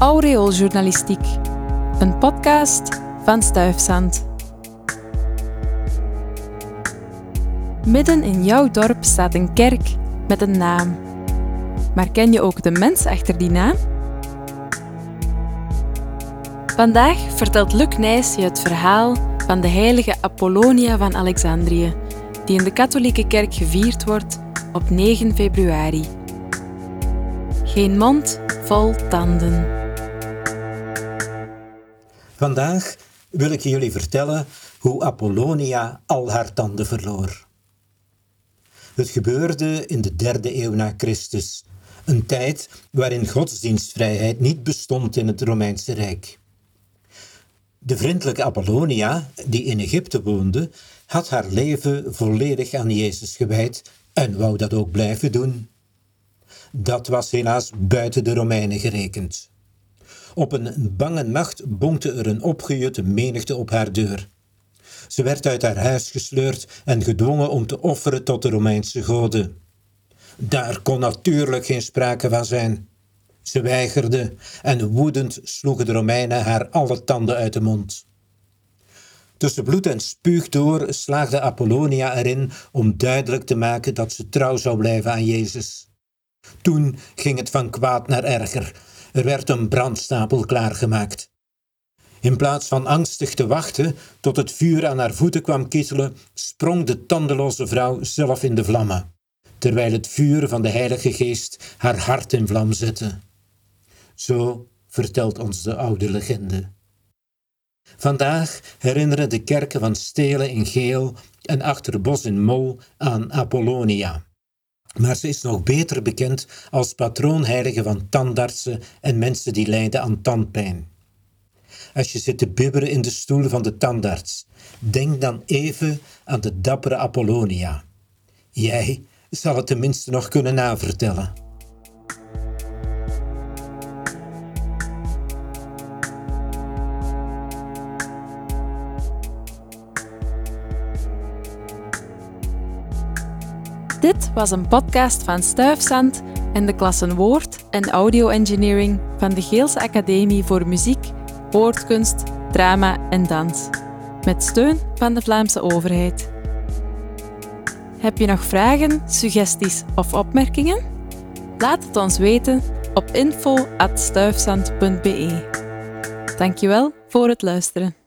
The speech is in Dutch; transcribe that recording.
Aureooljournalistiek, een podcast van Stuifzand. Midden in jouw dorp staat een kerk met een naam. Maar ken je ook de mens achter die naam? Vandaag vertelt Luc Nijs je het verhaal van de heilige Apollonia van Alexandrië, die in de katholieke kerk gevierd wordt op 9 februari. Geen mond vol tanden. Vandaag wil ik jullie vertellen hoe Apollonia al haar tanden verloor. Het gebeurde in de derde eeuw na Christus, een tijd waarin godsdienstvrijheid niet bestond in het Romeinse Rijk. De vriendelijke Apollonia, die in Egypte woonde, had haar leven volledig aan Jezus gewijd en wou dat ook blijven doen. Dat was helaas buiten de Romeinen gerekend. Op een bange nacht bonkte er een opgejutte menigte op haar deur. Ze werd uit haar huis gesleurd en gedwongen om te offeren tot de Romeinse goden. Daar kon natuurlijk geen sprake van zijn. Ze weigerde en woedend sloegen de Romeinen haar alle tanden uit de mond. Tussen bloed en spuug door slaagde Apollonia erin om duidelijk te maken dat ze trouw zou blijven aan Jezus. Toen ging het van kwaad naar erger. Er werd een brandstapel klaargemaakt. In plaats van angstig te wachten tot het vuur aan haar voeten kwam kietelen, sprong de tandeloze vrouw zelf in de vlammen, terwijl het vuur van de Heilige Geest haar hart in vlam zette. Zo vertelt ons de oude legende. Vandaag herinneren de kerken van Stelen in Geel en Achterbos in Mol aan Apollonia. Maar ze is nog beter bekend als patroonheilige van tandartsen en mensen die lijden aan tandpijn. Als je zit te bibberen in de stoel van de tandarts, denk dan even aan de dappere Apollonia. Jij zal het tenminste nog kunnen navertellen. Dit was een podcast van Stuifzand en de klassen Woord en Audio Engineering van de Geelse Academie voor Muziek, Woordkunst, Drama en Dans, met steun van de Vlaamse overheid. Heb je nog vragen, suggesties of opmerkingen? Laat het ons weten op info.stuifzand.be. Dankjewel voor het luisteren.